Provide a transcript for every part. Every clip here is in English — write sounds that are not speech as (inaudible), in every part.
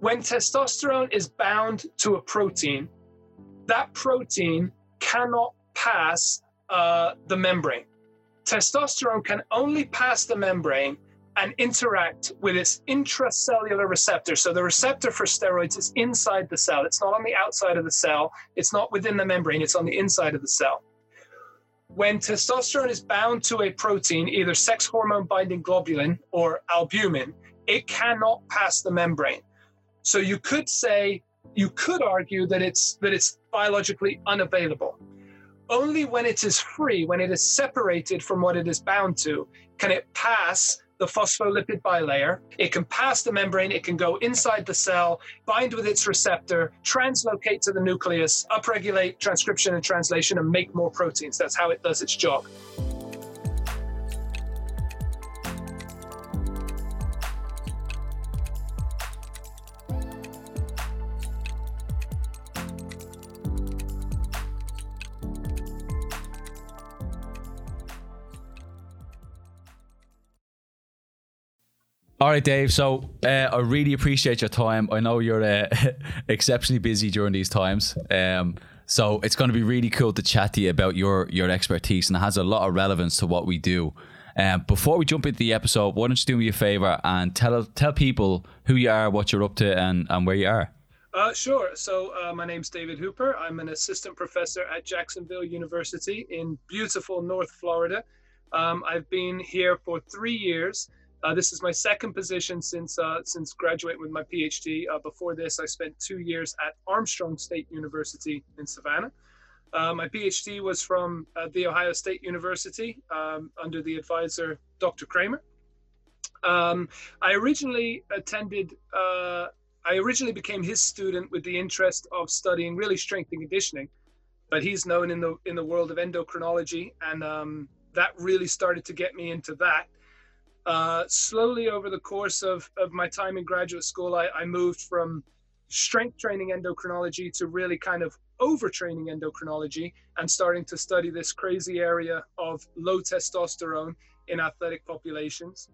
when testosterone is bound to a protein, that protein cannot pass uh, the membrane. Testosterone can only pass the membrane and interact with its intracellular receptor. So the receptor for steroids is inside the cell. It's not on the outside of the cell. It's not within the membrane. It's on the inside of the cell. When testosterone is bound to a protein, either sex hormone binding globulin or albumin, it cannot pass the membrane. So you could say, you could argue that it's that it's biologically unavailable. Only when it is free, when it is separated from what it is bound to, can it pass the phospholipid bilayer. It can pass the membrane, it can go inside the cell, bind with its receptor, translocate to the nucleus, upregulate transcription and translation, and make more proteins. That's how it does its job. All right, Dave. So uh, I really appreciate your time. I know you're uh, (laughs) exceptionally busy during these times. Um, so it's going to be really cool to chat to you about your your expertise, and it has a lot of relevance to what we do. Um, before we jump into the episode, why don't you do me a favor and tell tell people who you are, what you're up to, and, and where you are? Uh, sure. So uh, my name's David Hooper. I'm an assistant professor at Jacksonville University in beautiful North Florida. Um, I've been here for three years. Uh, this is my second position since uh, since graduating with my PhD. Uh, before this, I spent two years at Armstrong State University in Savannah. Uh, my PhD was from uh, the Ohio State University um, under the advisor Dr. Kraemer. Um, I originally attended. Uh, I originally became his student with the interest of studying really strength and conditioning, but he's known in the in the world of endocrinology, and um, that really started to get me into that. Uh, slowly over the course of, of my time in graduate school, I, I moved from strength training endocrinology to really kind of overtraining endocrinology and starting to study this crazy area of low testosterone in athletic populations.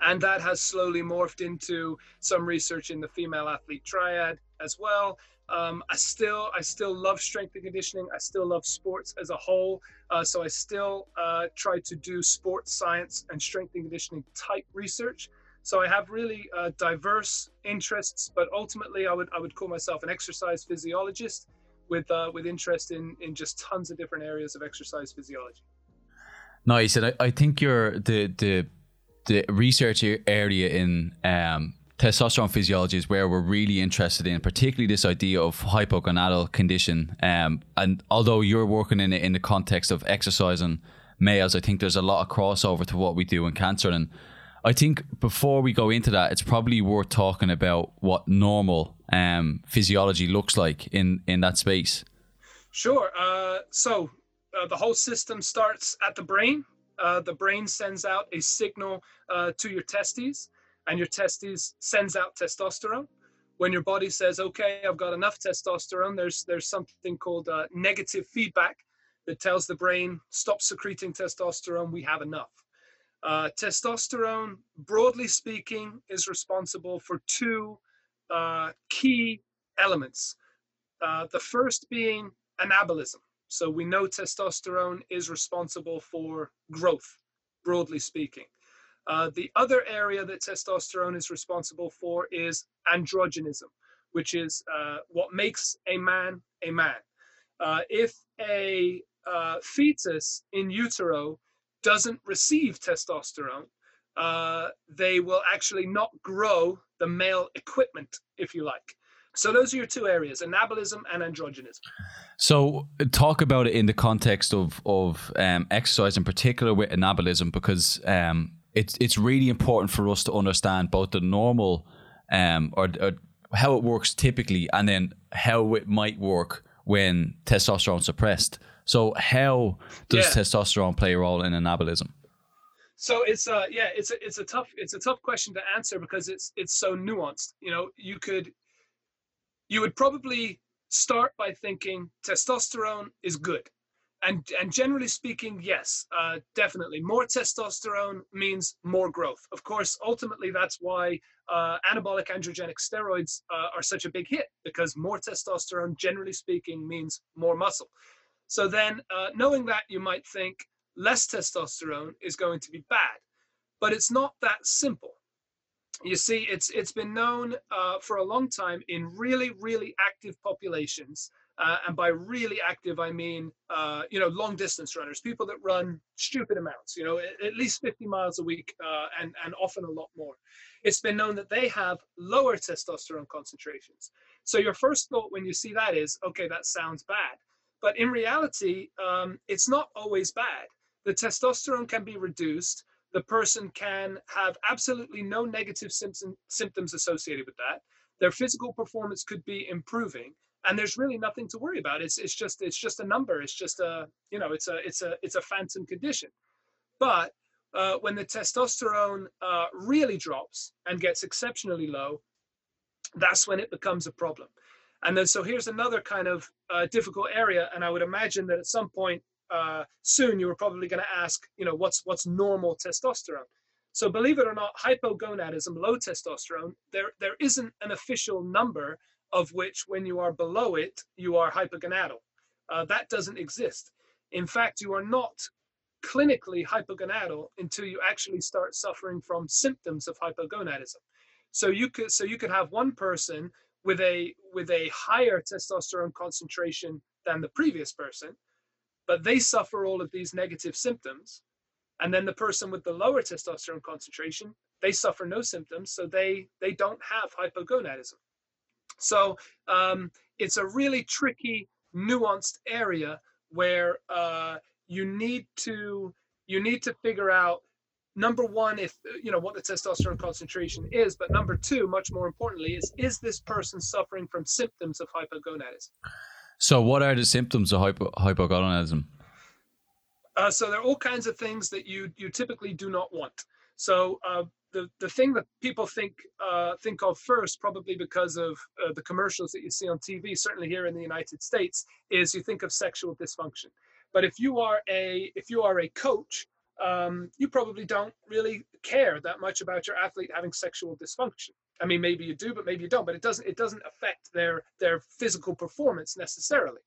And that has slowly morphed into some research in the female athlete triad as well, um, I still I still love strength and conditioning. I still love sports as a whole. Uh, so I still uh, try to do sports science and strength and conditioning type research. So I have really uh, diverse interests, but ultimately I would I would call myself an exercise physiologist with uh, with interest in in just tons of different areas of exercise physiology. Nice, and I, I think you're the the the research area in um, testosterone physiology is where we're really interested in, particularly this idea of hypogonadal condition. Um, and although you're working in it in the context of exercising males, I think there's a lot of crossover to what we do in cancer. And I think before we go into that, it's probably worth talking about what normal um, physiology looks like in in that space. Sure. Uh, so uh, the whole system starts at the brain. Uh, the brain sends out a signal uh, to your testes and your testes sends out testosterone. When your body says okay i've got enough testosterone there's there's something called uh, negative feedback that tells the brain stop secreting testosterone we have enough. Uh, testosterone broadly speaking is responsible for two uh, key elements. Uh, the first being anabolism. So we know testosterone is responsible for growth broadly speaking uh, the other area that testosterone is responsible for is androgenism, which is uh, what makes a man a man. Uh, if a uh, fetus in utero doesn't receive testosterone, uh, they will actually not grow the male equipment, if you like. So those are your two areas: anabolism and androgenism. So talk about it in the context of of um, exercise, in particular with anabolism, because um, it's it's really important for us to understand both the normal um or, or how it works typically and then how it might work when testosterone suppressed. So how does yeah. testosterone play a role in anabolism? So it's uh yeah it's a it's a tough it's a tough question to answer because it's it's so nuanced. You know, you could you would probably start by thinking testosterone is good and and generally speaking yes uh, definitely more testosterone means more growth of course ultimately that's why uh, anabolic androgenic steroids uh, are such a big hit because more testosterone, generally speaking, means more muscle. So then, uh, knowing that, you might think less testosterone is going to be bad, but it's not that simple. You see, it's it's been known uh, for a long time in really, really active populations uh, and by really active, I mean, uh, you know, long distance runners, people that run stupid amounts, you know, at, at least 50 miles a week uh, and, and often a lot more. It's been known that they have lower testosterone concentrations. So your first thought when you see that is, okay, that sounds bad. But in reality, um, it's not always bad. The testosterone can be reduced. The person can have absolutely no negative symptom, symptoms associated with that. Their physical performance could be improving and there's really nothing to worry about. It's it's just it's just a number. It's just a you know it's a it's a it's a phantom condition. But uh, when the testosterone uh, really drops and gets exceptionally low that's when it becomes a problem. And then so here's another kind of uh, difficult area and i would imagine that at some point uh, soon you were probably going to ask you know what's what's normal testosterone? So believe it or not hypogonadism low testosterone there there isn't an official number of which when you are below it, you are hypogonadal. Uh, that doesn't exist. In fact, you are not clinically hypogonadal until you actually start suffering from symptoms of hypogonadism. So you could so you could have one person with a with a higher testosterone concentration than the previous person, but they suffer all of these negative symptoms. And then the person with the lower testosterone concentration, they suffer no symptoms, so they they don't have hypogonadism. So um, it's a really tricky, nuanced area where uh, you need to you need to figure out number one if you know what the testosterone concentration is but number two much more importantly is is this person suffering from symptoms of hypogonadism? So what are the symptoms of hypo- hypogonadism? Uh, so there are all kinds of things that you you typically do not want. So uh, the, the thing that people think uh, think of first, probably because of uh, the commercials that you see on TV, certainly here in the United States, is you think of sexual dysfunction. But if you are a if you are a coach, um, you probably don't really care that much about your athlete having sexual dysfunction. I mean, maybe you do, but maybe you don't. But it doesn't it doesn't affect their their physical performance necessarily.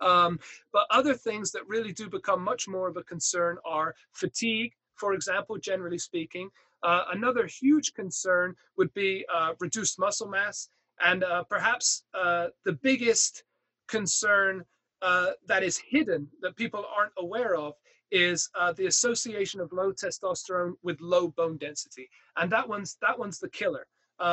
Um, but other things that really do become much more of a concern are fatigue, for example, generally speaking, uh, another huge concern would be uh, reduced muscle mass, and uh, perhaps uh, the biggest concern uh, that is hidden that people aren't aware of is the association of low testosterone with low bone density, and that one's that one's the killer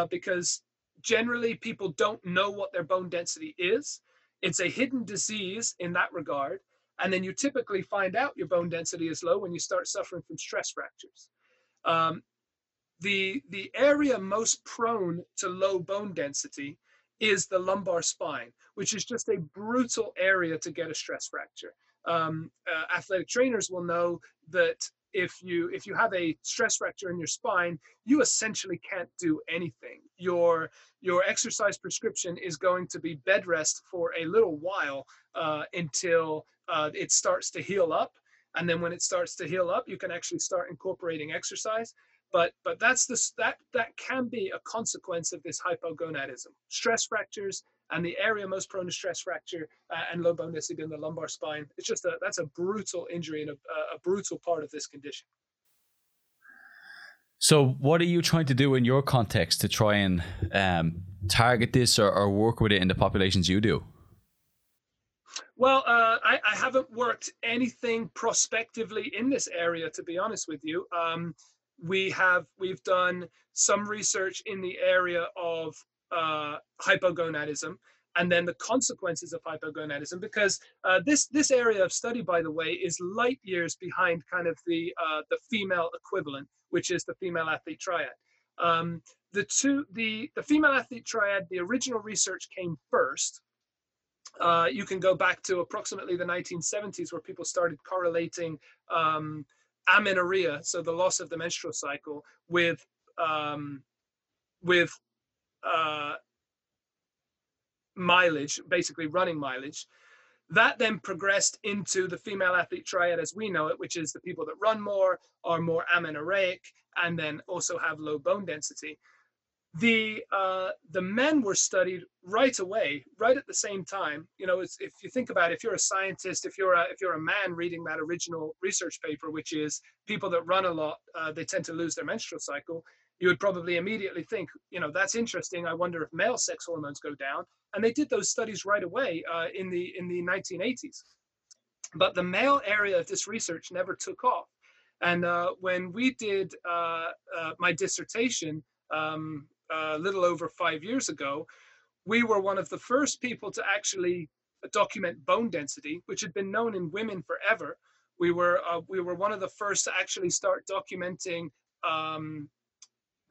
because generally people don't know what their bone density is. It's a hidden disease in that regard. And then you typically find out your bone density is low when you start suffering from stress fractures. Um, the, the area most prone to low bone density is the lumbar spine, which is just a brutal area to get a stress fracture. Um, uh, athletic trainers will know that if you if you have a stress fracture in your spine, you essentially can't do anything. Your your exercise prescription is going to be bed rest for a little while uh, until uh, it starts to heal up, and then when it starts to heal up, you can actually start incorporating exercise but but that's this that that can be a consequence of this hypogonadism. Stress fractures and the area most prone to stress fracture uh, and low bone density in the lumbar spine it's just a that's a brutal injury and a, a brutal part of this condition. So what are you trying to do in your context to try and um, target this or, or work with it in the populations you do? Well, uh, I, I, haven't worked anything prospectively in this area, to be honest with you. Um, we have we've done some research in the area of uh, hypogonadism and then the consequences of hypogonadism because uh, this this area of study by the way is light years behind kind of the uh, the female equivalent which is the female athlete triad. Um, the two the the female athlete triad the original research came first. Uh, you can go back to approximately the 1970s where people started correlating um, amenorrhea, so the loss of the menstrual cycle, with um, with uh, mileage, basically running mileage. That then progressed into the female athlete triad as we know it, which is the people that run more, are more amenorrheic, and then also have low bone density. The uh, the men were studied right away, right at the same time. You know, if you think about it, if you're a scientist, if you're a if you're a man reading that original research paper, which is people that run a lot, uh, they tend to lose their menstrual cycle. You would probably immediately think, you know, that's interesting. I wonder if male sex hormones go down. And they did those studies right away uh, in the in the 1980s. But the male area of this research never took off. And uh, when we did uh, uh, my dissertation, um, a little over five years ago, we were one of the first people to actually document bone density, which had been known in women forever. We were uh, we were one of the first to actually start documenting um,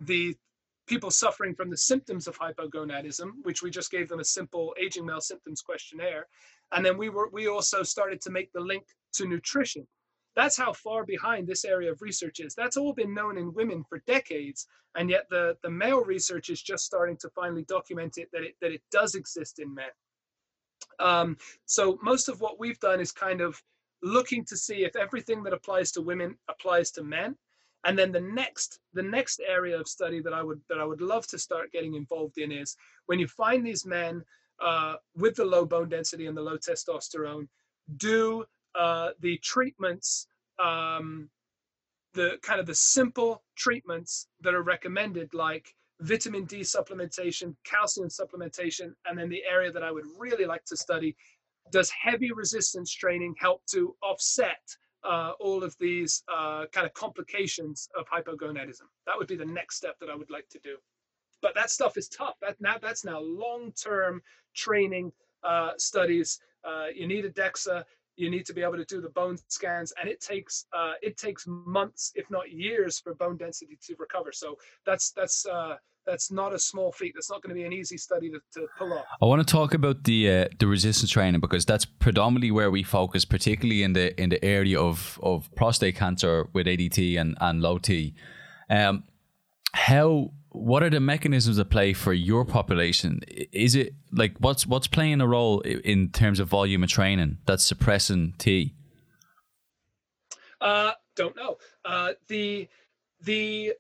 the people suffering from the symptoms of hypogonadism, which we just gave them a simple aging male symptoms questionnaire, and then we were we also started to make the link to nutrition. That's how far behind this area of research is. That's all been known in women for decades, and yet the, the male research is just starting to finally document it that it, that it does exist in men. Um, so most of what we've done is kind of looking to see if everything that applies to women applies to men. And then the next the next area of study that I would that I would love to start getting involved in is when you find these men uh, with the low bone density and the low testosterone, do uh, the treatments, um, the kind of the simple treatments that are recommended, like vitamin D supplementation, calcium supplementation, and then the area that I would really like to study does heavy resistance training help to offset uh, all of these uh, kind of complications of hypogonadism? That would be the next step that I would like to do. But that stuff is tough. That now that's now long-term training uh, studies. Uh, you need a DEXA you need to be able to do the bone scans and it takes uh, it takes months if not years for bone density to recover. So that's that's uh, that's not a small feat. That's not going to be an easy study to, to pull off. I want to talk about the uh, the resistance training because that's predominantly where we focus particularly in the in the area of of prostate cancer with adt and and low t. Um, how what are the mechanisms at play for your population? Is it like what's what's playing a role in terms of volume of training that's suppressing T? Uh, don't know. Uh, the the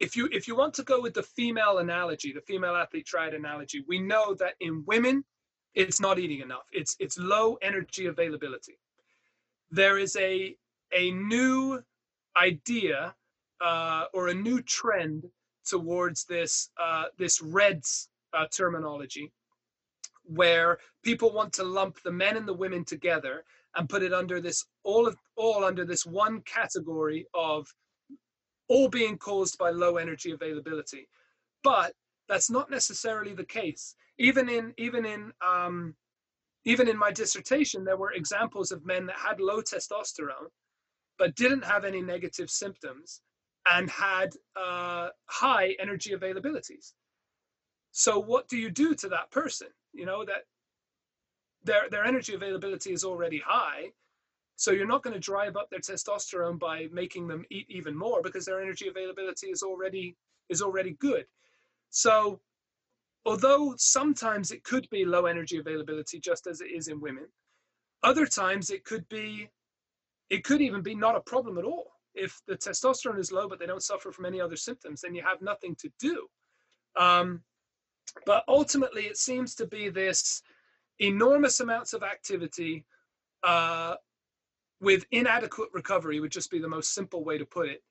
if you if you want to go with the female analogy, the female athlete triad analogy, we know that in women, it's not eating enough. It's it's low energy availability. There is a a new idea uh, or a new trend towards this uh, this RED-S uh, terminology, where people want to lump the men and the women together and put it under this all of all under this one category of all being caused by low energy availability, but that's not necessarily the case. Even in even in um, even in my dissertation, there were examples of men that had low testosterone, but didn't have any negative symptoms, and had uh, high energy availabilities. So what do you do to that person? You know that their their energy availability is already high, so you're not going to drive up their testosterone by making them eat even more because their energy availability is already is already good. So although sometimes it could be low energy availability just as it is in women, other times it could be it could even be not a problem at all if the testosterone is low but they don't suffer from any other symptoms, then you have nothing to do. Um, but ultimately, it seems to be this enormous amounts of activity uh, with inadequate recovery, would just be the most simple way to put it.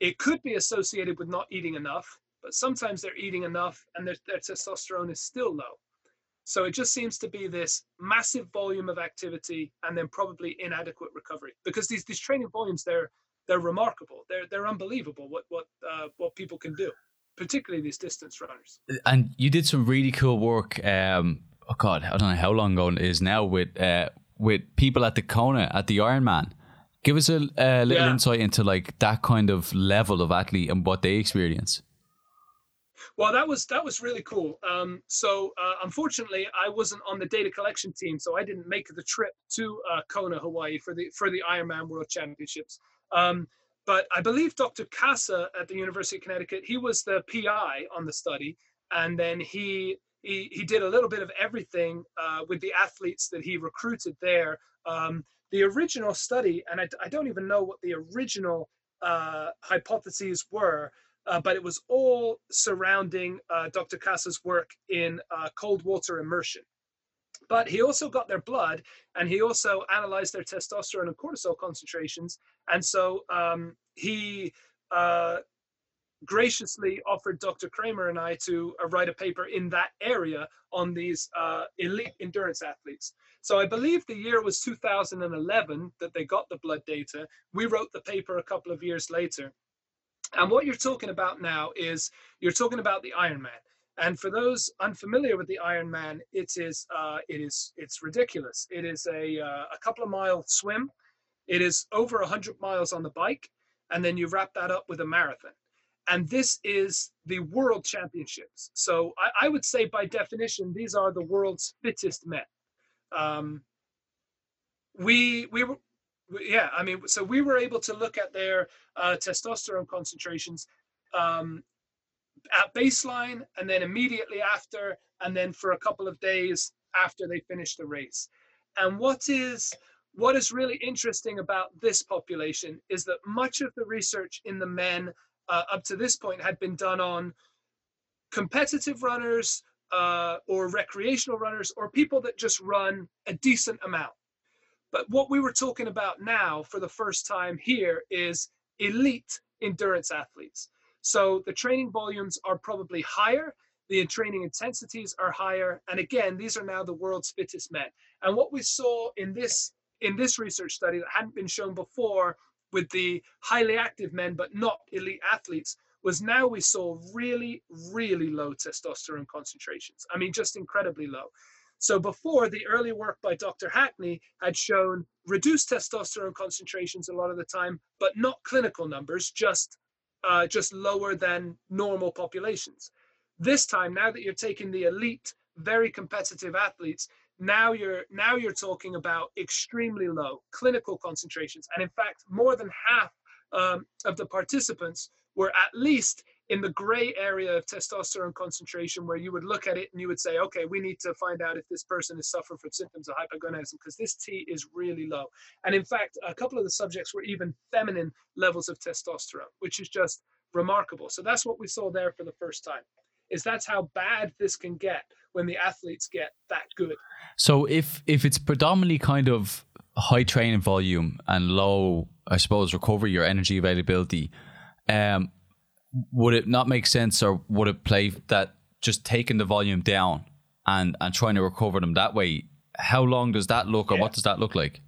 It could be associated with not eating enough, but sometimes they're eating enough and their, their testosterone is still low. So it just seems to be this massive volume of activity and then probably inadequate recovery because these these training volumes they're they're remarkable. They're they're unbelievable what what uh, what people can do, particularly these distance runners. And you did some really cool work. Um, oh God, I don't know how long ago it is now with uh, with people at the Kona at the Ironman. Give us a, a little yeah. insight into like that kind of level of athlete and what they experience. Well, that was that was really cool. Um, so uh, unfortunately, I wasn't on the data collection team, so I didn't make the trip to uh, Kona, Hawaii, for the for the Ironman World Championships. Um, but I believe Dr. Casa at the University of Connecticut, he was the PI on the study, and then he he, he did a little bit of everything uh, with the athletes that he recruited there. Um, the original study, and I, I, don't even know what the original uh, hypotheses were, uh, but it was all surrounding uh, Dr. Casa's work in uh, cold water immersion. But he also got their blood and he also analyzed their testosterone and cortisol concentrations. And so um, he uh, graciously offered Dr. Kraemer and I to uh, write a paper in that area on these uh, elite endurance athletes. So I believe the year was 2011 that they got the blood data. We wrote the paper a couple of years later. And what you're talking about now is you're talking about the Ironman. And for those unfamiliar with the Ironman, it is uh, it is it's ridiculous. It is a uh, a couple of mile swim. It is over 100 miles on the bike, and then you wrap that up with a marathon and this is the world championships. So I, I, would say, by definition, these are the world's fittest men. Um, we we were, yeah, I mean, so we were able to look at their uh, testosterone concentrations um, at baseline, and then immediately after, and then for a couple of days after they finished the race. And what is what is really interesting about this population is that much of the research in the men uh, up to this point had been done on competitive runners uh, or recreational runners or people that just run a decent amount. But what we were talking about now for the first time here is elite endurance athletes. So the training volumes are probably higher, the training intensities are higher, and again, these are now the world's fittest men. And what we saw in this in this research study that hadn't been shown before with the highly active men but not elite athletes was now we saw really, really low testosterone concentrations. I mean, just incredibly low. So before, the early work by Dr. Hackney had shown reduced testosterone concentrations a lot of the time, but not clinical numbers, just uh, just lower than normal populations. This time, now that you're taking the elite, very competitive athletes, now you're now you're talking about extremely low clinical concentrations and in fact more than half um, of the participants were at least in the gray area of testosterone concentration where you would look at it and you would say okay we need to find out if this person is suffering from symptoms of hypogonadism because this t is really low and in fact a couple of the subjects were even feminine levels of testosterone which is just remarkable so that's what we saw there for the first time is that's how bad this can get when the athletes get that good. So if if it's predominantly kind of high training volume and low, I suppose, recovery or energy availability, um, would it not make sense or would it play that just taking the volume down and and trying to recover them that way? How long does that look, or yeah. what does that look like?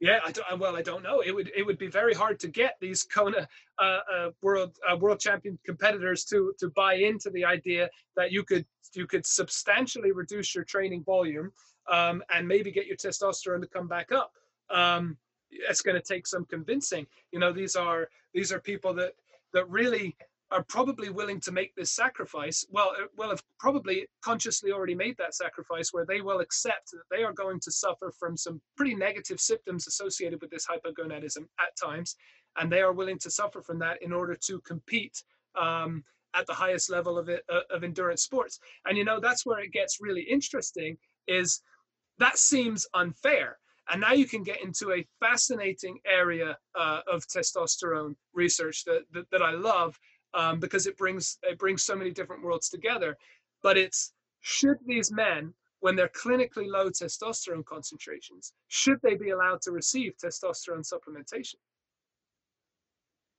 Yeah, I well, I don't know. It would it would be very hard to get these Kona uh, uh, world uh, world champion competitors to to buy into the idea that you could you could substantially reduce your training volume um, and maybe get your testosterone to come back up. Um, it's going to take some convincing. You know, these are these are people that that really are probably willing to make this sacrifice, well, uh, well, have probably consciously already made that sacrifice where they will accept that they are going to suffer from some pretty negative symptoms associated with this hypogonadism at times, and they are willing to suffer from that in order to compete um, at the highest level of it, uh, of endurance sports. And you know that's where it gets really interesting. Is that seems unfair. And now you can get into a fascinating area uh, of testosterone research that, that, that I love, um, because it brings it brings so many different worlds together. But it's should these men, when they're clinically low testosterone concentrations, should they be allowed to receive testosterone supplementation?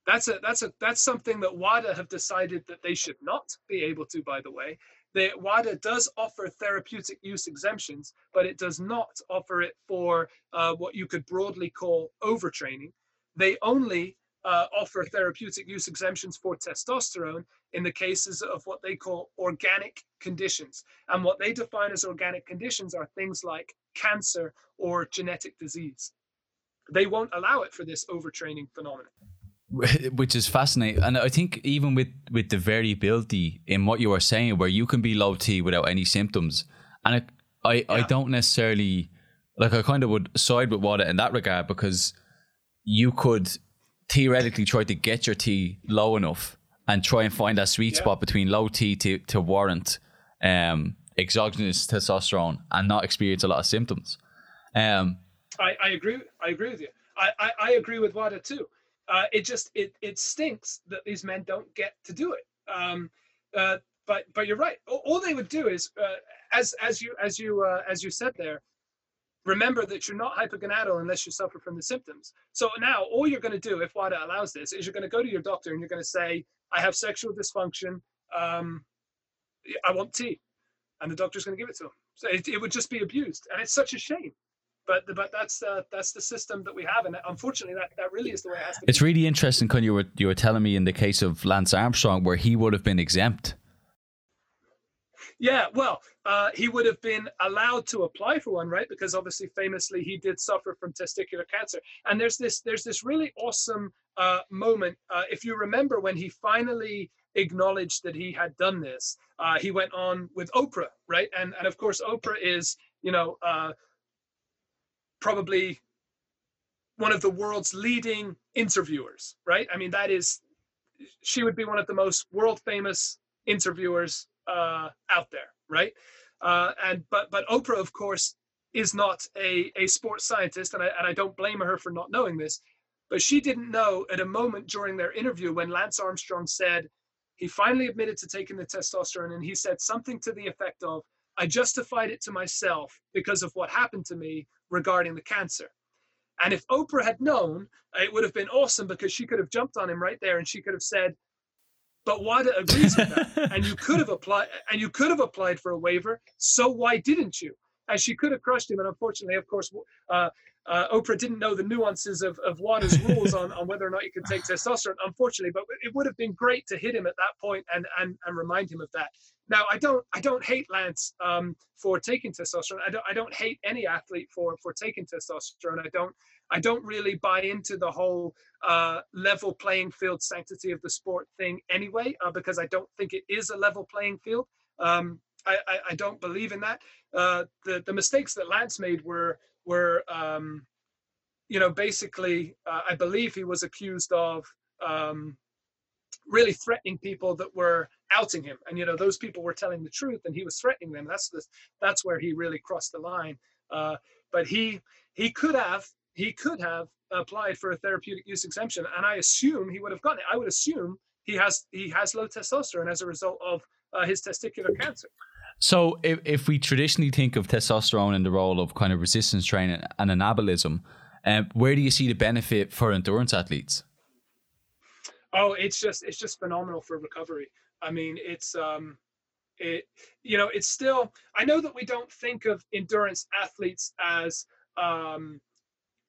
That's a that's a that's something that WADA have decided that they should not be able to. By the way, the WADA does offer therapeutic use exemptions, but it does not offer it for uh, what you could broadly call overtraining. They only uh, offer therapeutic use exemptions for testosterone in the cases of what they call organic conditions. And what they define as organic conditions are things like cancer or genetic disease. They won't allow it for this overtraining phenomenon. (laughs) Which is fascinating, and I think even with with the variability in what you are saying, where you can be low T without any symptoms, and it, I yeah. I don't necessarily like I kind of would side with WADA in that regard because you could theoretically try to get your T low enough and try and find that sweet yeah. spot between low T to, to warrant um, exogenous testosterone and not experience a lot of symptoms. Um, I, I agree. I agree with you. I, I, I agree with WADA too. Uh, it just it it stinks that these men don't get to do it. Um, uh, but but you're right. All, they would do is, uh, as as you as you uh, as you said there, remember that you're not hypogonadal unless you suffer from the symptoms. So now all you're going to do, if WADA allows this, is you're going to go to your doctor and you're going to say, I have sexual dysfunction. Um, I want T. And the doctor's going to give it to him. So it, it would just be abused. And it's such a shame. But, but that's uh, that's the system that we have, and unfortunately, that, that really is the way it has to. It's be. really interesting, when you were you were telling me in the case of Lance Armstrong, where he would have been exempt yeah, well, uh, he would have been allowed to apply for one, right? Because obviously, famously, he did suffer from testicular cancer. And there's this there's this really awesome uh, moment. Uh, if you remember when he finally acknowledged that he had done this, uh, he went on with Oprah, right? And and of course, Oprah is you know uh, probably one of the world's leading interviewers, right? I mean, that is she would be one of the most world famous interviewers uh, out there, right? Uh, and but but Oprah, of course, is not a a sports scientist, and I and I don't blame her for not knowing this, but she didn't know at a moment during their interview when Lance Armstrong said he finally admitted to taking the testosterone, and he said something to the effect of, "I justified it to myself because of what happened to me regarding the cancer." And if Oprah had known, it would have been awesome because she could have jumped on him right there and she could have said, but WADA agrees with that. (laughs) and you could have applied and you could have applied for a waiver. So why didn't you? And she could have crushed him. And unfortunately, of course, uh, uh, Oprah didn't know the nuances of, of WADA's rules on, on whether or not you could take (laughs) testosterone, unfortunately, but it would have been great to hit him at that point and, and, and remind him of that. Now, I don't I don't hate Lance um, for taking testosterone. I don't I don't hate any athlete for for taking testosterone. I don't I don't really buy into the whole uh, level playing field sanctity of the sport thing anyway, uh, because I don't think it is a level playing field. Um, I, I, I, don't believe in that. Uh, the the mistakes that Lance made were were um, you know basically uh, I believe he was accused of um, really threatening people that were outing him, and you know those people were telling the truth, and he was threatening them. That's the, that's where he really crossed the line. Uh, but he he could have he could have applied for a therapeutic use exemption, and I assume he would have gotten it. I would assume he has he has low testosterone as a result of uh, his testicular cancer. So, if, if we traditionally think of testosterone in the role of kind of resistance training and anabolism, um, where do you see the benefit for endurance athletes? Oh, it's just it's just phenomenal for recovery. I mean, it's um, it you know, it's still. I know that we don't think of endurance athletes as um,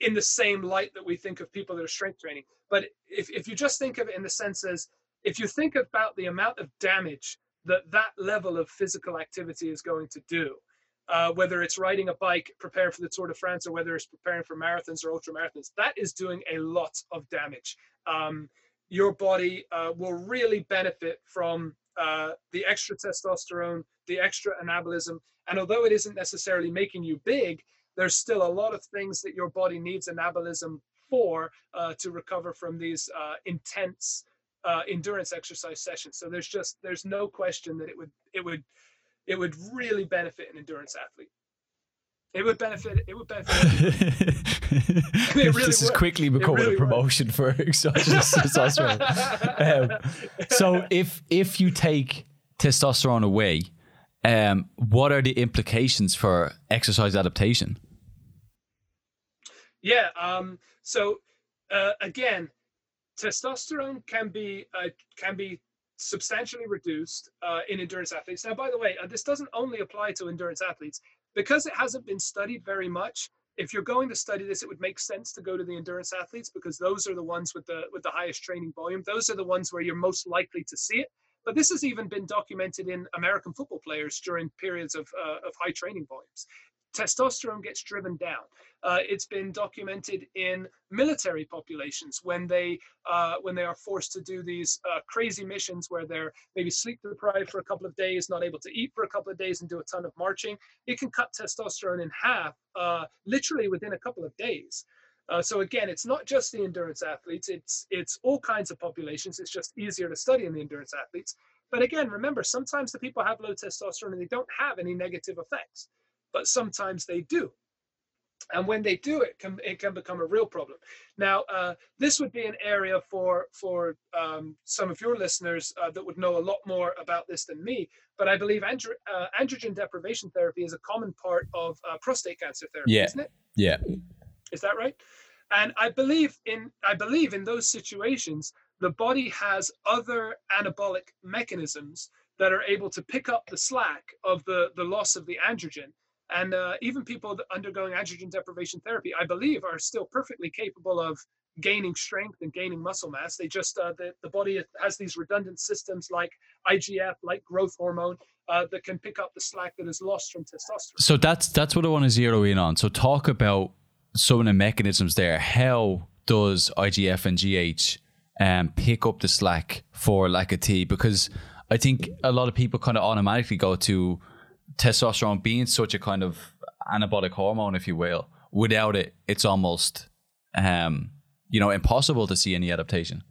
in the same light that we think of people that are strength training. But if, if you just think of it in the sense as if you think about the amount of damage that that level of physical activity is going to do, uh, whether it's riding a bike, preparing for the Tour de France, or whether it's preparing for marathons or ultra marathons, that is doing a lot of damage. Um, your body uh, will really benefit from uh, the extra testosterone, the extra anabolism. And although it isn't necessarily making you big, there's still a lot of things that your body needs anabolism for uh, to recover from these uh, intense uh, endurance exercise sessions. So there's just there's no question that it would it would it would really benefit an endurance athlete. It would benefit. It would benefit. (laughs) (laughs) it really this is quickly becoming really a promotion would. for (laughs) testosterone. Um, so if if you take testosterone away, um, what are the implications for exercise adaptation? Yeah. Um, so uh, again, testosterone can be uh, can be substantially reduced uh, in endurance athletes. Now, by the way, uh, this doesn't only apply to endurance athletes because it hasn't been studied very much. If you're going to study this, it would make sense to go to the endurance athletes because those are the ones with the with the highest training volume. Those are the ones where you're most likely to see it. But this has even been documented in American football players during periods of, uh, of high training volumes testosterone gets driven down. Uh, it's been documented in military populations when they uh, when they are forced to do these uh, crazy missions where they're maybe sleep deprived for a couple of days, not able to eat for a couple of days, and do a ton of marching. It can cut testosterone in half, uh, literally within a couple of days. Uh, so again, it's not just the endurance athletes; it's it's all kinds of populations. It's just easier to study in the endurance athletes. But again, remember, sometimes the people have low testosterone and they don't have any negative effects but sometimes they do. and when they do it can it can become a real problem. Now uh, this would be an area for for um, some of your listeners uh, that would know a lot more about this than me but i believe andro- uh, androgen deprivation therapy is a common part of uh, prostate cancer therapy yeah. isn't it? Yeah. Is that right? And i believe in i believe in those situations the body has other anabolic mechanisms that are able to pick up the slack of the the loss of the androgen and uh, even people undergoing androgen deprivation therapy, I believe, are still perfectly capable of gaining strength and gaining muscle mass. They just, uh, the, the body has these redundant systems like IGF, like growth hormone, uh, that can pick up the slack that is lost from testosterone. So that's that's what I want to zero in on. So talk about some of the mechanisms there. How does IGF and GH um, pick up the slack for lack of T? Because I think a lot of people kind of automatically go to testosterone being such a kind of anabolic hormone, if you will, without it, it's almost um, you know impossible to see any adaptation.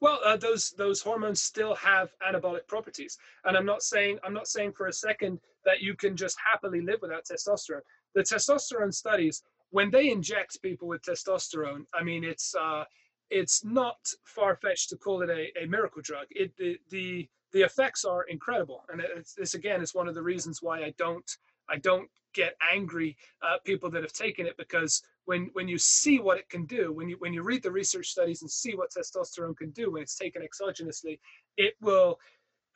Well, uh, those those hormones still have anabolic properties, and I'm not saying I'm not saying for a second that you can just happily live without testosterone. The testosterone studies, when they inject people with testosterone, I mean it's uh, it's not far fetched to call it a, a miracle drug. It the, the the effects are incredible and it's, this again is one of the reasons why i don't i don't get angry at people that have taken it because when when you see what it can do when you when you read the research studies and see what testosterone can do when it's taken exogenously it will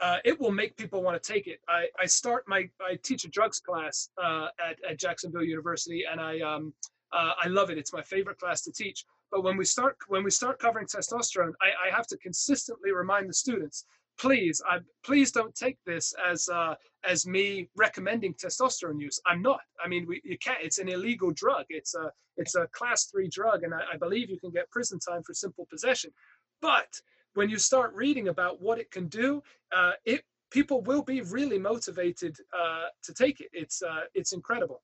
uh, it will make people want to take it. I, I start my I teach a drugs class uh, at, at Jacksonville University, and I um, uh, I love it. It's my favorite class to teach. But when we start when we start covering testosterone, I, I have to consistently remind the students please, I, please don't take this as uh, as me recommending testosterone use. I'm not. I mean, we, you can't. It's an illegal drug. It's a it's a class three drug, and I, I believe you can get prison time for simple possession. But when you start reading about what it can do, uh, it people will be really motivated uh, to take it. It's uh, it's incredible.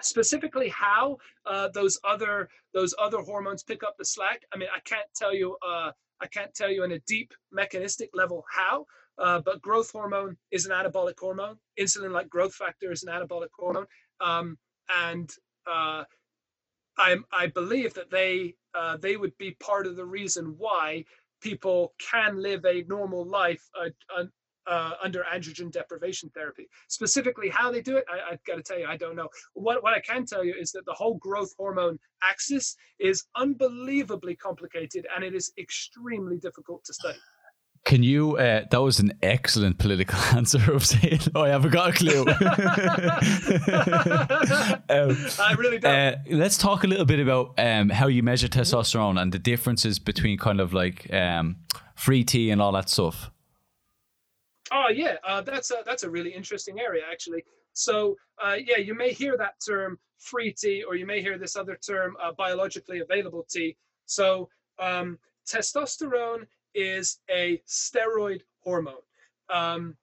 Specifically, how uh, those other those other hormones pick up the slack. I mean, I can't tell you uh, I can't tell you on a deep mechanistic level how, uh, but growth hormone is an anabolic hormone. Insulin like growth factor is an anabolic hormone. Um, and uh, I, I believe that they, uh, they would be part of the reason why people can live a normal life uh, uh, under androgen deprivation therapy. Specifically, how they do it, I, have got to tell you, I don't know. What, what I can tell you is that the whole growth hormone axis is unbelievably complicated and it is extremely difficult to study. Can you? Uh, that was an excellent political (laughs) answer of saying, "Oh, I haven't got a clue." (laughs) um, I really don't. Uh, let's talk a little bit about um, how you measure testosterone and the differences between kind of like um, free T and all that stuff. Oh yeah, uh, that's a that's a really interesting area actually. So uh, yeah, you may hear that term free T, or you may hear this other term uh, biologically available T. So um, testosterone is a steroid hormone. Um,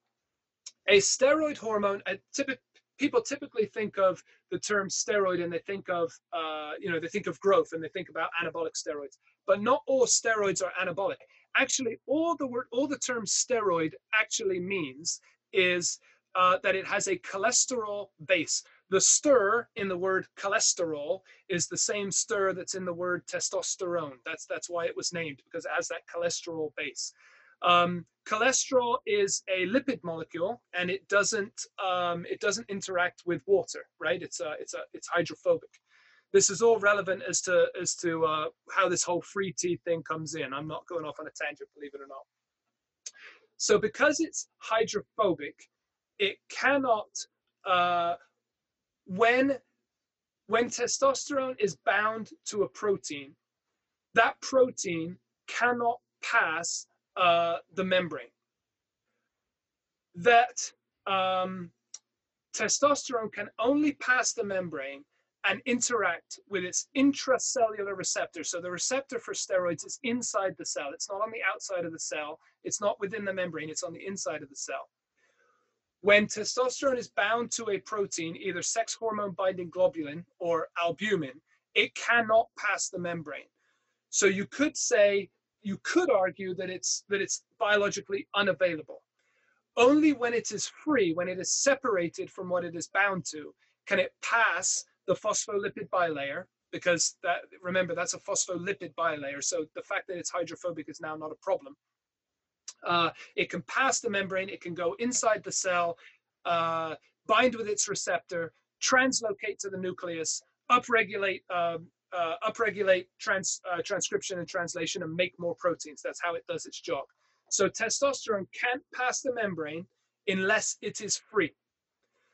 a steroid hormone. Typic, people typically think of the term steroid and they think of uh, you know they think of growth and they think about anabolic steroids. But not all steroids are anabolic actually all the word all the term steroid actually means is uh, that it has a cholesterol base. The stir in the word cholesterol is the same stir that's in the word testosterone. That's that's why it was named because it has that cholesterol base. Um, cholesterol is a lipid molecule and it doesn't um, it doesn't interact with water right? It's a it's a it's hydrophobic this is all relevant as to as to uh, how this whole free T thing comes in. I'm not going off on a tangent, believe it or not. So because it's hydrophobic, it cannot uh, when when testosterone is bound to a protein, that protein cannot pass uh, the membrane. That um, testosterone can only pass the membrane and interact with its intracellular receptor. So the receptor for steroids is inside the cell. It's not on the outside of the cell. It's not within the membrane. It's on the inside of the cell. When testosterone is bound to a protein, either sex hormone binding globulin or albumin, it cannot pass the membrane. So you could say, you could argue that it's that it's biologically unavailable. Only when it is free, when it is separated from what it is bound to, can it pass the phospholipid bilayer, because that remember that's a phospholipid bilayer. So the fact that it's hydrophobic is now not a problem. Uh, it can pass the membrane, it can go inside the cell, uh, bind with its receptor, translocate to the nucleus, upregulate um, uh, upregulate trans, uh, transcription and translation and make more proteins. That's how it does its job. So testosterone can't pass the membrane unless it is free.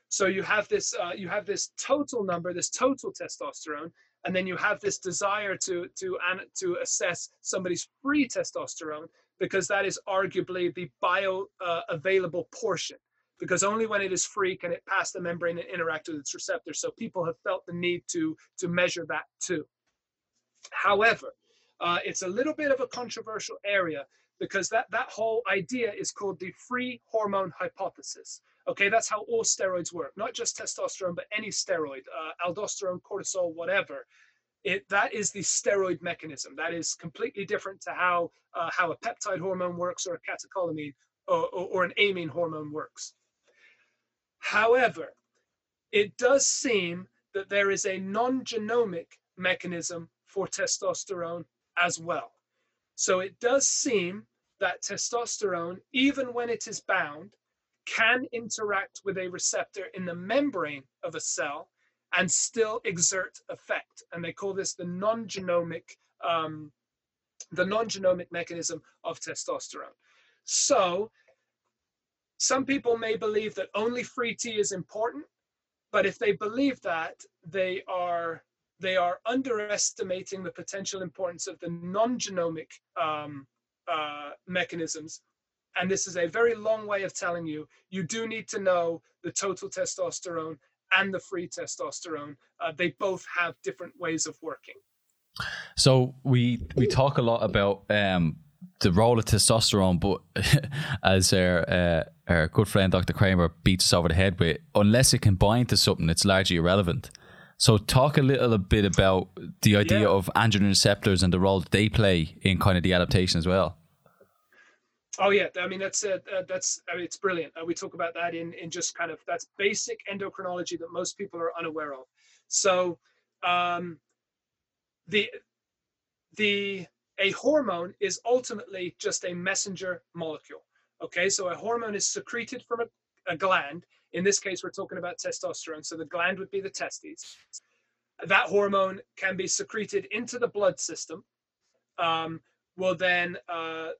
So you have this uh, you have this total number, this total testosterone, and then you have this desire to to to assess somebody's free testosterone because that is arguably the bioavailable uh, portion because only when it is free can it pass the membrane and interact with its receptor. So people have felt the need to, to measure that too. However, uh, it's a little bit of a controversial area because that, that whole idea is called the free hormone hypothesis. Okay, that's how all steroids work, not just testosterone, but any steroid, uh, aldosterone, cortisol, whatever. It, that is the steroid mechanism. That is completely different to how, uh, how a peptide hormone works or a catecholamine or, or, or an amine hormone works. However, it does seem that there is a non genomic mechanism for testosterone as well. So it does seem that testosterone, even when it is bound, can interact with a receptor in the membrane of a cell and still exert effect. And they call this the non genomic. Um, the non-genomic mechanism of testosterone. So some people may believe that only free T is important, but if they believe that, they are they are underestimating the potential importance of the non-genomic um, uh, mechanisms. And this is a very long way of telling you you do need to know the total testosterone and the free testosterone. Uh, they both have different ways of working. So we we talk a lot about um, the role of testosterone, but (laughs) as our uh, our good friend Dr. Kraemer beats us over the head with, unless it can bind to something, it's largely irrelevant. So, talk a little bit about the idea yeah. of androgen receptors and the role that they play in kind of the adaptation as well. Oh yeah, I mean that's uh, uh, that's I mean, it's brilliant. Uh, we talk about that in in just kind of that's basic endocrinology that most people are unaware of. So, um, the the a hormone is ultimately just a messenger molecule. Okay, so a hormone is secreted from a, a gland. In this case, we're talking about testosterone. So the gland would be the testes. That hormone can be secreted into the blood system. Um, will then uh,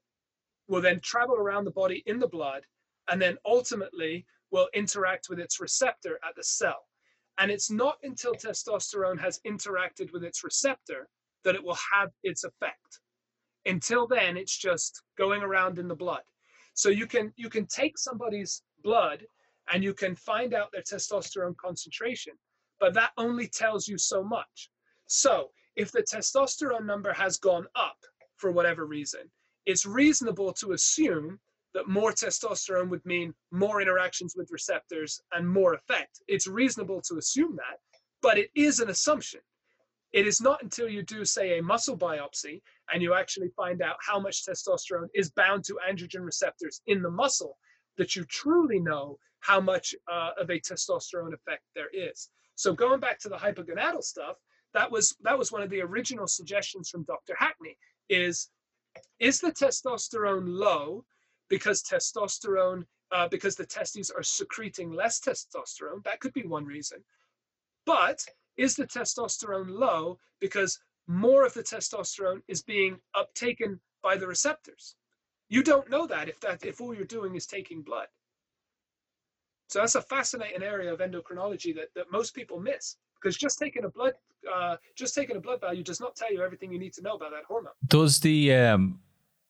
will then travel around the body in the blood, and then ultimately will interact with its receptor at the cell. And it's not until testosterone has interacted with its receptor that it will have its effect. Until then, it's just going around in the blood. So you can you can take somebody's blood and you can find out their testosterone concentration, but that only tells you so much. So if the testosterone number has gone up for whatever reason, it's reasonable to assume that more testosterone would mean more interactions with receptors and more effect. It's reasonable to assume that, but it is an assumption. It is not until you do, say, a muscle biopsy and you actually find out how much testosterone is bound to androgen receptors in the muscle that you truly know how much uh, of a testosterone effect there is. So going back to the hypogonadal stuff, that was that was one of the original suggestions from Dr. Hackney is is the testosterone low because testosterone uh, because the testes are secreting less testosterone that could be one reason but is the testosterone low because more of the testosterone is being uptaken by the receptors? You don't know that if that if all you're doing is taking blood. So that's a fascinating area of endocrinology that, that most people miss because just taking a blood uh, just taking a blood value does not tell you everything you need to know about that hormone. Does the um,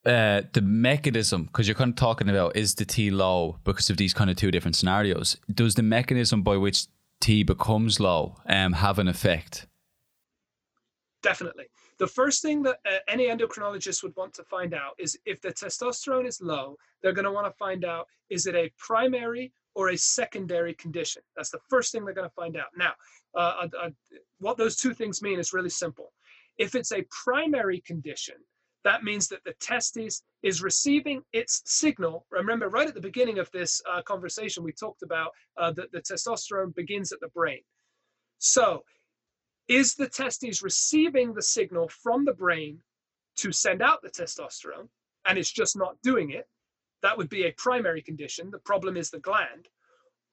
uh, the mechanism because you're kind of talking about is the T low because of these kind of two different scenarios? Does the mechanism by which T becomes low um, have an effect? Definitely. The first thing that uh, any endocrinologist would want to find out is if the testosterone is low, they're going to want to find out is it a primary or a secondary condition? That's the first thing they're going to find out. Now, uh, uh, what those two things mean is really simple. If it's a primary condition, that means that the testes is receiving its signal. Remember, right at the beginning of this uh, conversation, we talked about uh, that the testosterone begins at the brain. So is the testes receiving the signal from the brain to send out the testosterone and it's just not doing it? That would be a primary condition. The problem is the gland.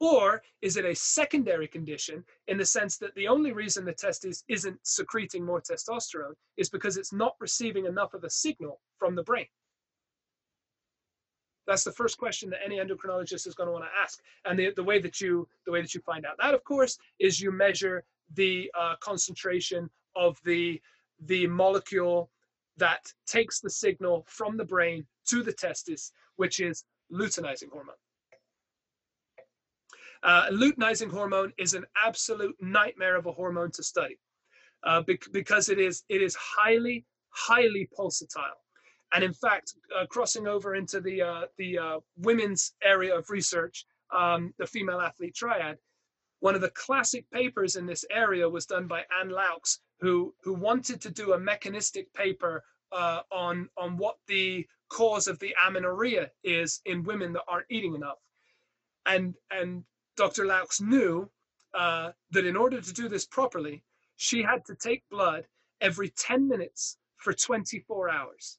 Or is it a secondary condition in the sense that the only reason the testes isn't secreting more testosterone is because it's not receiving enough of a signal from the brain? That's the first question that any endocrinologist is going to want to ask. And the, the way that you the way that you find out that, of course, is you measure the uh, concentration of the the molecule that takes the signal from the brain to the testis, which is luteinizing hormone. Uh, luteinizing hormone is an absolute nightmare of a hormone to study uh, because it is it is highly highly pulsatile, and in fact, uh, crossing over into the uh, the uh, women's area of research, um, the female athlete triad, one of the classic papers in this area was done by Anne Loucks, who, who wanted to do a mechanistic paper uh, on, on what the cause of the amenorrhea is in women that aren't eating enough. And, and Dr. Loucks knew uh, that in order to do this properly, she had to take blood every 10 minutes for 24 hours.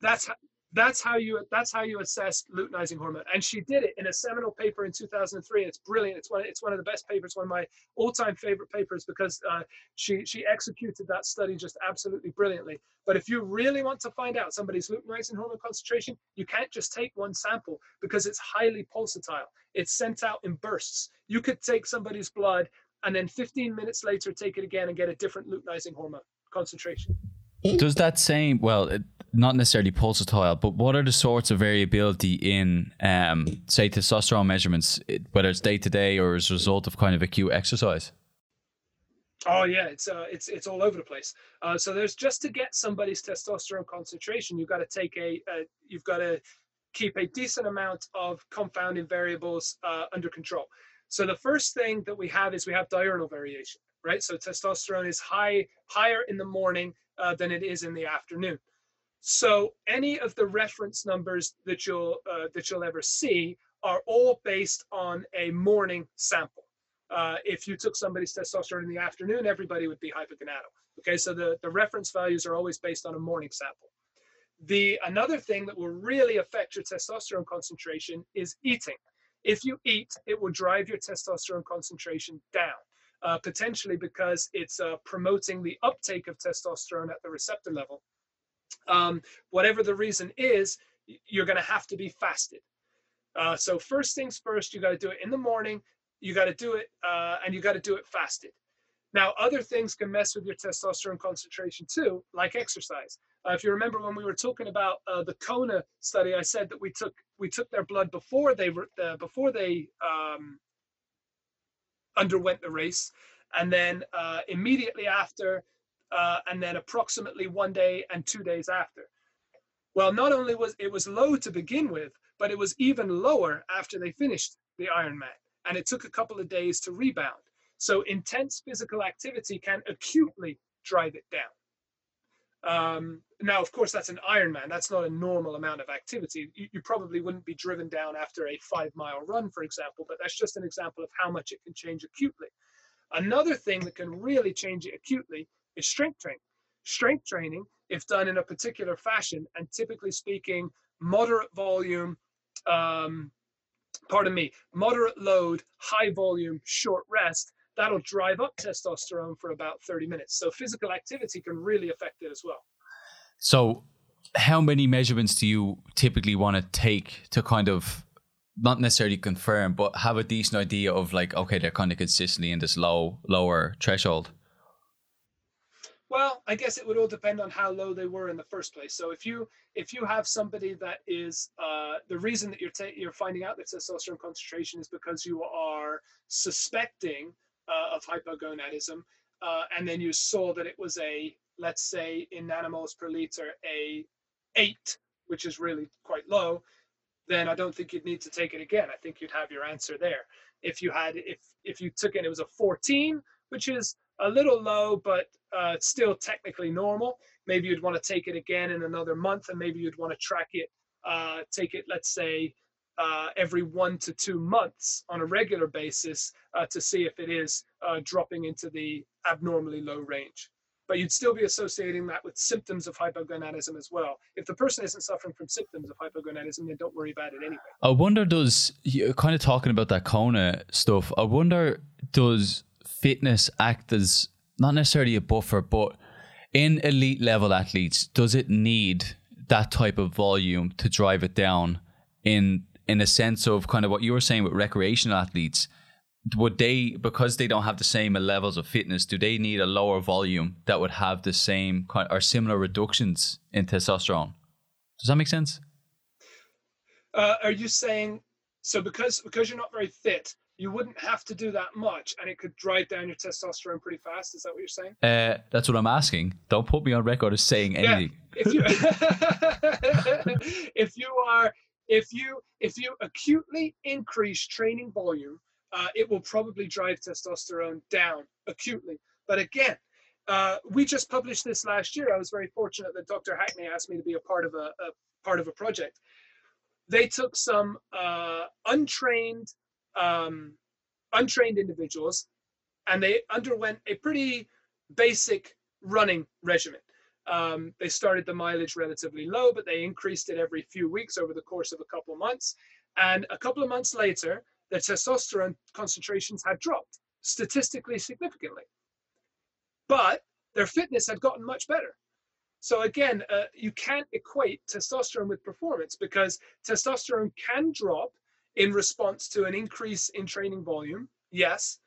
That's that's how you that's how you assess luteinizing hormone. And she did it in a seminal paper in 2003 it's brilliant. It's one it's one of the best papers one of my all-time favorite papers because uh, she she executed that study just absolutely brilliantly. But if you really want to find out somebody's luteinizing hormone concentration you can't just take one sample because it's highly pulsatile. It's sent out in bursts. You could take somebody's blood and then 15 minutes later take it again and get a different luteinizing hormone concentration does that same well not necessarily pulsatile, but what are the sorts of variability in, um, say, testosterone measurements, whether it's day to day or as a result of kind of acute exercise? Oh yeah, it's uh, it's it's all over the place. Uh, so there's just to get somebody's testosterone concentration, you've got to take a, a you've got to keep a decent amount of confounding variables uh, under control. So the first thing that we have is we have diurnal variation, right? So testosterone is high higher in the morning uh, than it is in the afternoon. So any of the reference numbers that you'll uh, that you'll ever see are all based on a morning sample. Uh, if you took somebody's testosterone in the afternoon, everybody would be hypogonadal. Okay, so the, the reference values are always based on a morning sample. The another thing that will really affect your testosterone concentration is eating. If you eat, it will drive your testosterone concentration down, uh, potentially because it's uh, promoting the uptake of testosterone at the receptor level um, whatever the reason is, you're going to have to be fasted. Uh, so first things first, you got to do it in the morning. You got to do it, uh, and you got to do it fasted. Now, other things can mess with your testosterone concentration too, like exercise. Uh, if you remember when we were talking about uh, the Kona study, I said that we took we took their blood before they were uh, before they um, underwent the race, and then uh, immediately after uh, and then approximately one day and two days after. Well, not only was it was low to begin with, but it was even lower after they finished the Ironman, and it took a couple of days to rebound. So intense physical activity can acutely drive it down. Um, now, of course, that's an Ironman. That's not a normal amount of activity. You, you, probably wouldn't be driven down after a five mile run, for example, but that's just an example of how much it can change acutely. Another thing that can really change it acutely is strength training. Strength training, if done in a particular fashion, and typically speaking, moderate volume, um, pardon me, moderate load, high volume, short rest, that'll drive up testosterone for about 30 minutes. So physical activity can really affect it as well. So, how many measurements do you typically want to take to kind of not necessarily confirm, but have a decent idea of like, okay, they're kind of consistently in this low, lower threshold? Well, I guess it would all depend on how low they were in the first place. So if you if you have somebody that is uh, the reason that you're ta- you're finding out their testosterone concentration is because you are suspecting uh, of hypogonadism, uh, and then you saw that it was a let's say in nanomoles per liter a eight, which is really quite low, then I don't think you'd need to take it again. I think you'd have your answer there. If you had if if you took it, it was a 14, which is a little low, but uh, still technically normal. Maybe you'd want to take it again in another month, and maybe you'd want to track it, uh, take it, let's say, uh, every one to two months on a regular basis uh, to see if it is uh, dropping into the abnormally low range. But you'd still be associating that with symptoms of hypogonadism as well. If the person isn't suffering from symptoms of hypogonadism, then don't worry about it anyway. I wonder, does you're kind of talking about that Kona stuff? I wonder, does fitness act as not necessarily a buffer, but in elite level athletes, does it need that type of volume to drive it down in in a sense of kind of what you were saying with recreational athletes? Would they because they don't have the same levels of fitness, do they need a lower volume that would have the same kind or similar reductions in testosterone? Does that make sense? Uh, are you saying so because because you're not very fit, you wouldn't have to do that much and it could drive down your testosterone pretty fast is that what you're saying uh, that's what i'm asking don't put me on record as saying anything yeah. if you (laughs) (laughs) if you are if you if you acutely increase training volume uh, it will probably drive testosterone down acutely. But again uh, we just published this last year. I was very fortunate that dr hackney asked me to be a part of a, a part of a project. They took some uh, untrained um, untrained individuals, and they underwent a pretty basic running regimen. Um, they started the mileage relatively low, but they increased it every few weeks over the course of a couple months. And a couple of months later, their testosterone concentrations had dropped statistically significantly. But their fitness had gotten much better. So again, uh, you can't equate testosterone with performance because testosterone can drop in response to an increase in training volume, yes,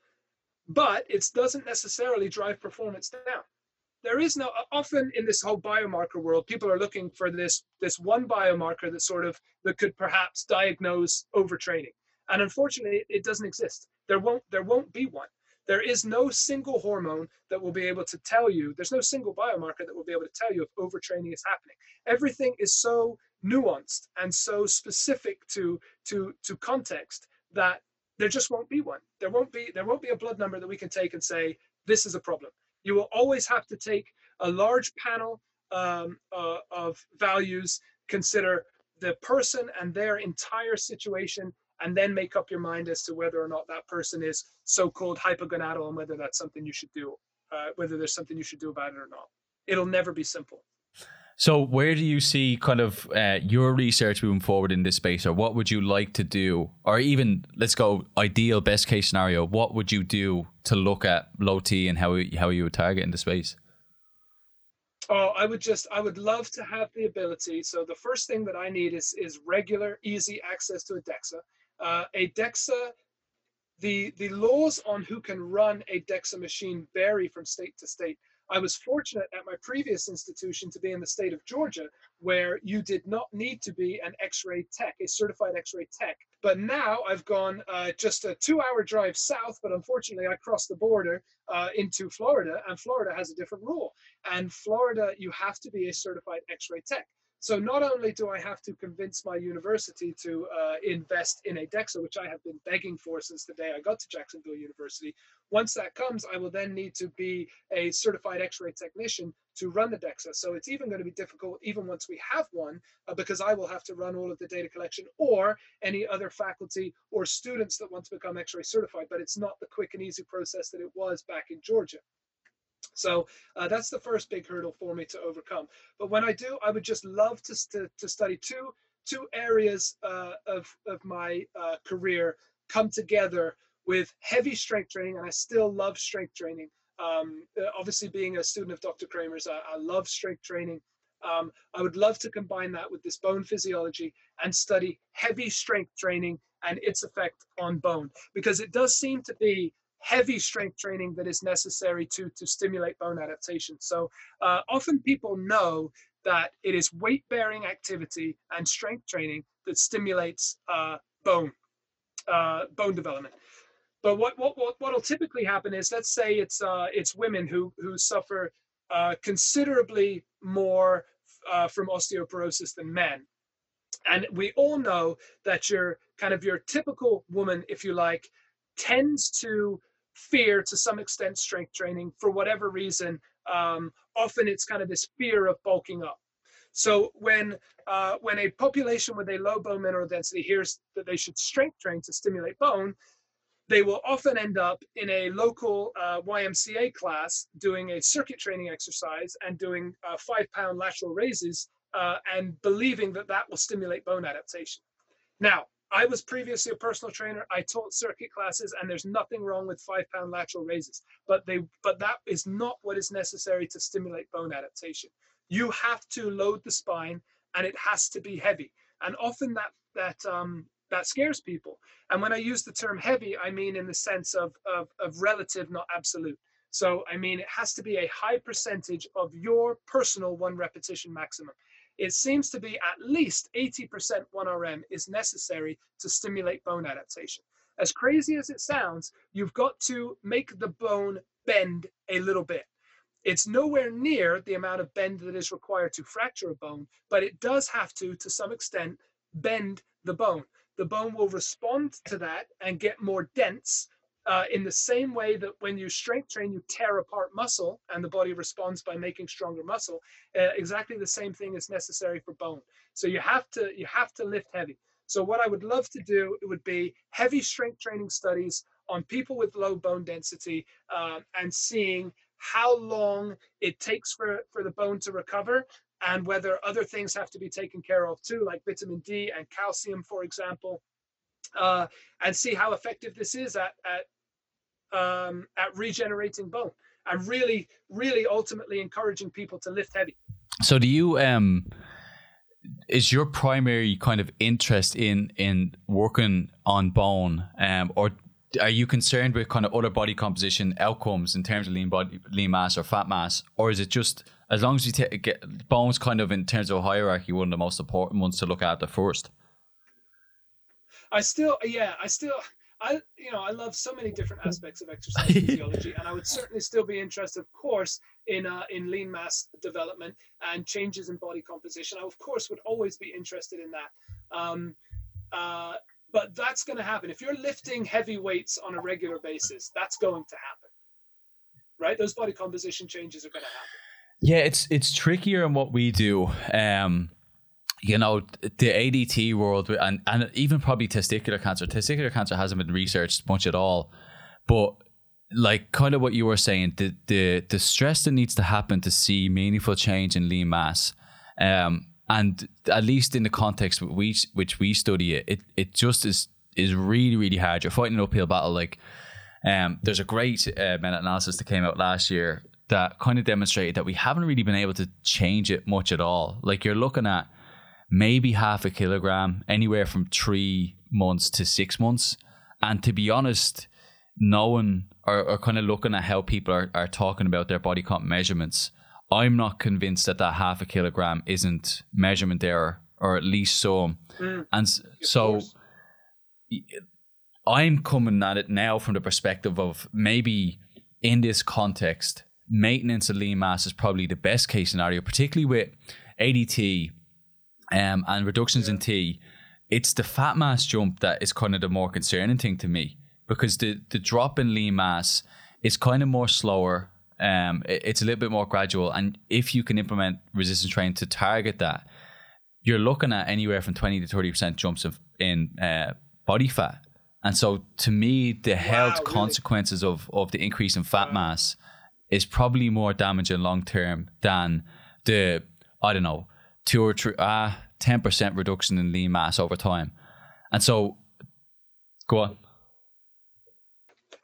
but it doesn't necessarily drive performance down. There is no often in this whole biomarker world, people are looking for this this one biomarker that sort of that could perhaps diagnose overtraining, and unfortunately, it doesn't exist. There won't there won't be one. There is no single hormone that will be able to tell you. There's no single biomarker that will be able to tell you if overtraining is happening. Everything is so nuanced and so specific to to to context that there just won't be one there won't be there won't be a blood number that we can take and say this is a problem you will always have to take a large panel um, uh, of values consider the person and their entire situation and then make up your mind as to whether or not that person is so-called hypogonadal and whether that's something you should do uh, whether there's something you should do about it or not. It'll never be simple so, where do you see kind of uh, your research moving forward in this space, or what would you like to do, or even let's go ideal best case scenario? What would you do to look at low T and how how you would target in the space? Oh, I would just I would love to have the ability. So the first thing that I need is is regular, easy access to a DEXA. Uh, a DEXA, the the laws on who can run a DEXA machine vary from state to state. I was fortunate at my previous institution to be in the state of Georgia, where you did not need to be an x ray tech, a certified x ray tech. But now I've gone uh, just a two hour drive south, but unfortunately, I crossed the border uh, into Florida, and Florida has a different rule. And Florida, you have to be a certified x ray tech. So not only do I have to convince my university to uh, invest in a DEXA, which I have been begging for since the day I got to Jacksonville University, once that comes, I will then need to be a certified X-ray technician to run the DEXA. So it's even going to be difficult, even once we have one, uh, because I will have to run all of the data collection or any other faculty or students that want to become X-ray certified. But it's not the quick and easy process that it was back in Georgia. So uh, that's the first big hurdle for me to overcome. But when I do, I would just love to, to, to study two, two areas uh, of, of my uh, career come together with heavy strength training. And I still love strength training. Um, uh, obviously, being a student of Dr. Kraemer's, I, I love strength training. Um, I would love to combine that with this bone physiology and study heavy strength training and its effect on bone because it does seem to be heavy strength training that is necessary to, to stimulate bone adaptation. So uh, often people know that it is weight bearing activity and strength training that stimulates uh, bone, uh, bone development. But what, what, what, what'll typically happen is, let's say it's, uh, it's women who, who suffer uh, considerably more uh, from osteoporosis than men. And we all know that your kind of your typical woman, if you like, tends to fear to some extent strength training for whatever reason. Um, often it's kind of this fear of bulking up. So when uh, when a population with a low bone mineral density hears that they should strength train to stimulate bone, they will often end up in a local uh, YMCA class doing a circuit training exercise and doing uh, five pound lateral raises uh, and believing that that will stimulate bone adaptation. Now, I was previously a personal trainer. I taught circuit classes, and there's nothing wrong with five pound lateral raises, but they but that is not what is necessary to stimulate bone adaptation. You have to load the spine, and it has to be heavy. And often that that um, that scares people. And when I use the term heavy, I mean in the sense of, of, of relative, not absolute. So I mean it has to be a high percentage of your personal one repetition maximum it seems to be at least 80% 1RM is necessary to stimulate bone adaptation. As crazy as it sounds, you've got to make the bone bend a little bit. It's nowhere near the amount of bend that is required to fracture a bone, but it does have to, to some extent, bend the bone. The bone will respond to that and get more dense uh, in the same way that when you strength train, you tear apart muscle and the body responds by making stronger muscle. Uh, exactly the same thing is necessary for bone. So you have to you have to lift heavy. So what I would love to do it would be heavy strength training studies on people with low bone density uh, and seeing how long it takes for, for the bone to recover and whether other things have to be taken care of too, like vitamin D and calcium, for example, uh, and see how effective this is at, at um, at regenerating bone and really, really ultimately encouraging people to lift heavy. So, do you um, is your primary kind of interest in in working on bone, um, or are you concerned with kind of other body composition outcomes in terms of lean body, lean mass or fat mass, or is it just as long as you t- get bones kind of in terms of hierarchy, one of the most important ones to look at the first? I still, yeah, I still, I, you know, I love so many different aspects of (laughs) exercise physiology, and I would certainly still be interested, of course, in uh, in lean mass development and changes in body composition. I, of course, would always be interested in that. Um, uh, but that's going to happen if you're lifting heavy weights on a regular basis. That's going to happen, right? Those body composition changes are going to happen. Yeah, it's it's trickier in what we do. Um, you know the ADT world and and even probably testicular cancer. Testicular cancer hasn't been researched much at all, but like kind of what you were saying, the the the stress that needs to happen to see meaningful change in lean mass, um, and at least in the context which which we study it, it it just is is really really hard. You're fighting an uphill battle. Like, um, there's a great uh, meta analysis that came out last year that kind of demonstrated that we haven't really been able to change it much at all. Like you're looking at maybe half a kilogram, anywhere from three months to six months. And to be honest, knowing or, or kind of looking at how people are, are talking about their body comp measurements, I'm not convinced that that half a kilogram isn't measurement error, or at least so. Mm, and so I'm coming at it now from the perspective of maybe in this context, maintenance of lean mass is probably the best case scenario, particularly with ADT um, and reductions yeah. in T, it's the fat mass jump that is kind of the more concerning thing to me because the the drop in lean mass is kind of more slower. Um, it, it's a little bit more gradual, and if you can implement resistance training to target that, you're looking at anywhere from twenty to thirty percent jumps of, in uh, body fat. And so, to me, the wow, health really? consequences of of the increase in fat wow. mass is probably more damaging long term than the I don't know two or three, ah, 10% reduction in lean mass over time. And so, go on.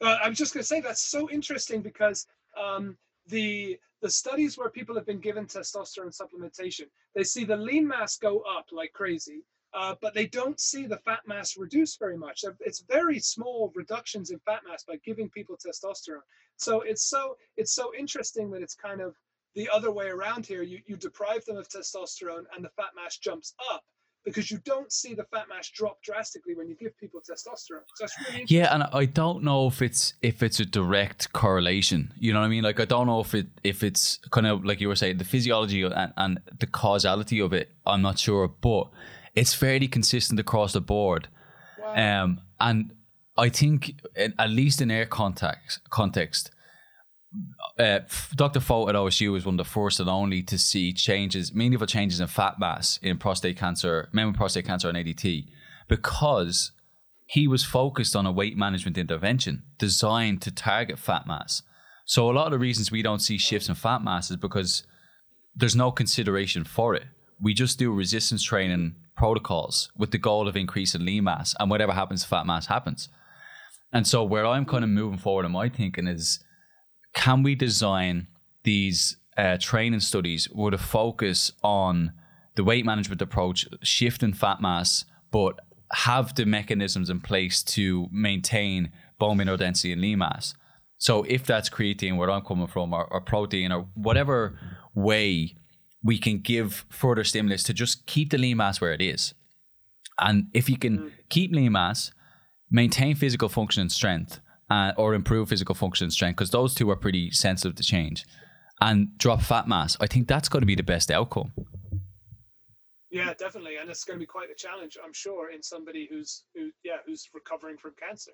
Uh, I'm just going to say that's so interesting because um, the the studies where people have been given testosterone supplementation, they see the lean mass go up like crazy, uh, but they don't see the fat mass reduce very much. It's very small reductions in fat mass by giving people testosterone. So it's so it's so interesting that it's kind of the other way around here, you, you deprive them of testosterone and the fat mass jumps up because you don't see the fat mass drop drastically when you give people testosterone. So really yeah, and I don't know if it's if it's a direct correlation. You know what I mean? Like I don't know if it if it's kind of like you were saying the physiology and, and the causality of it. I'm not sure, but it's fairly consistent across the board. Wow. Um, and I think at least in air context context, uh, Dr. Focht at OSU was one of the first and only to see changes, meaningful changes in fat mass in prostate cancer, men with prostate cancer and ADT, because he was focused on a weight management intervention designed to target fat mass. So a lot of the reasons we don't see shifts in fat mass is because there's no consideration for it. We just do resistance training protocols with the goal of increasing lean mass, and whatever happens to fat mass happens. And so where I'm kind of moving forward in my thinking is, can we design these uh, training studies with a focus on the weight management approach, shifting fat mass, but have the mechanisms in place to maintain bone mineral density and lean mass. So if that's creatine, where I'm coming from, or, or protein, or whatever way we can give further stimulus to just keep the lean mass where it is. And if you can mm. keep lean mass, maintain physical function and strength, uh, or improve physical function and strength, because those two are pretty sensitive to change, and drop fat mass, I think that's going to be the best outcome. Yeah, definitely, and it's going to be quite a challenge, I'm sure, in somebody who's who yeah who's recovering from cancer.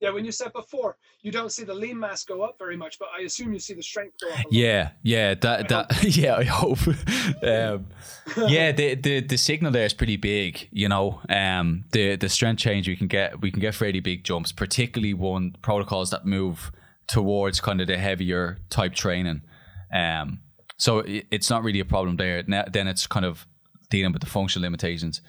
Yeah, when you said before, you don't see the lean mass go up very much, but I assume you see the strength go up. Yeah, yeah, that I that hope. (laughs) yeah, I hope. (laughs) um, (laughs) yeah, the, the the signal there is pretty big. You know, um, the the strength change we can get we can get fairly big jumps, particularly one protocols that move towards kind of the heavier type training. Um, so it, it's not really a problem there. Now, then it's kind of dealing with the functional limitations.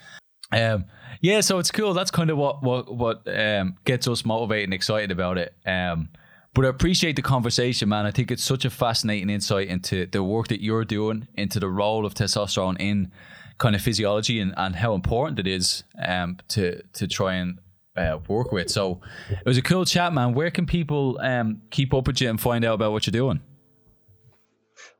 Um, yeah, so it's cool. That's kind of what what what um, gets us motivated and excited about it. Um, but I appreciate the conversation, man. I think it's such a fascinating insight into the work that you're doing, into the role of testosterone in kind of physiology and, and how important it is um, to to try and uh, work with. So it was a cool chat, man. Where can people um, keep up with you and find out about what you're doing?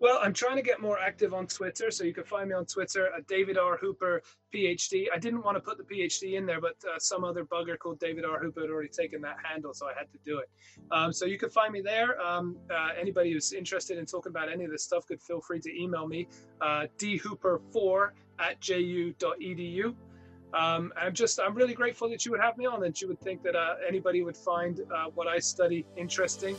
Well, I'm trying to get more active on Twitter, so you can find me on Twitter at David R Hooper PhD. I didn't want to put the PhD in there, but uh, some other bugger called David R Hooper had already taken that handle, so I had to do it. Um, so you can find me there. Um, uh, anybody who's interested in talking about any of this stuff could feel free to email me uh, dhooper4 at ju.edu. Um, I'm just, I'm really grateful that you would have me on, and you would think that uh, anybody would find uh, what I study interesting.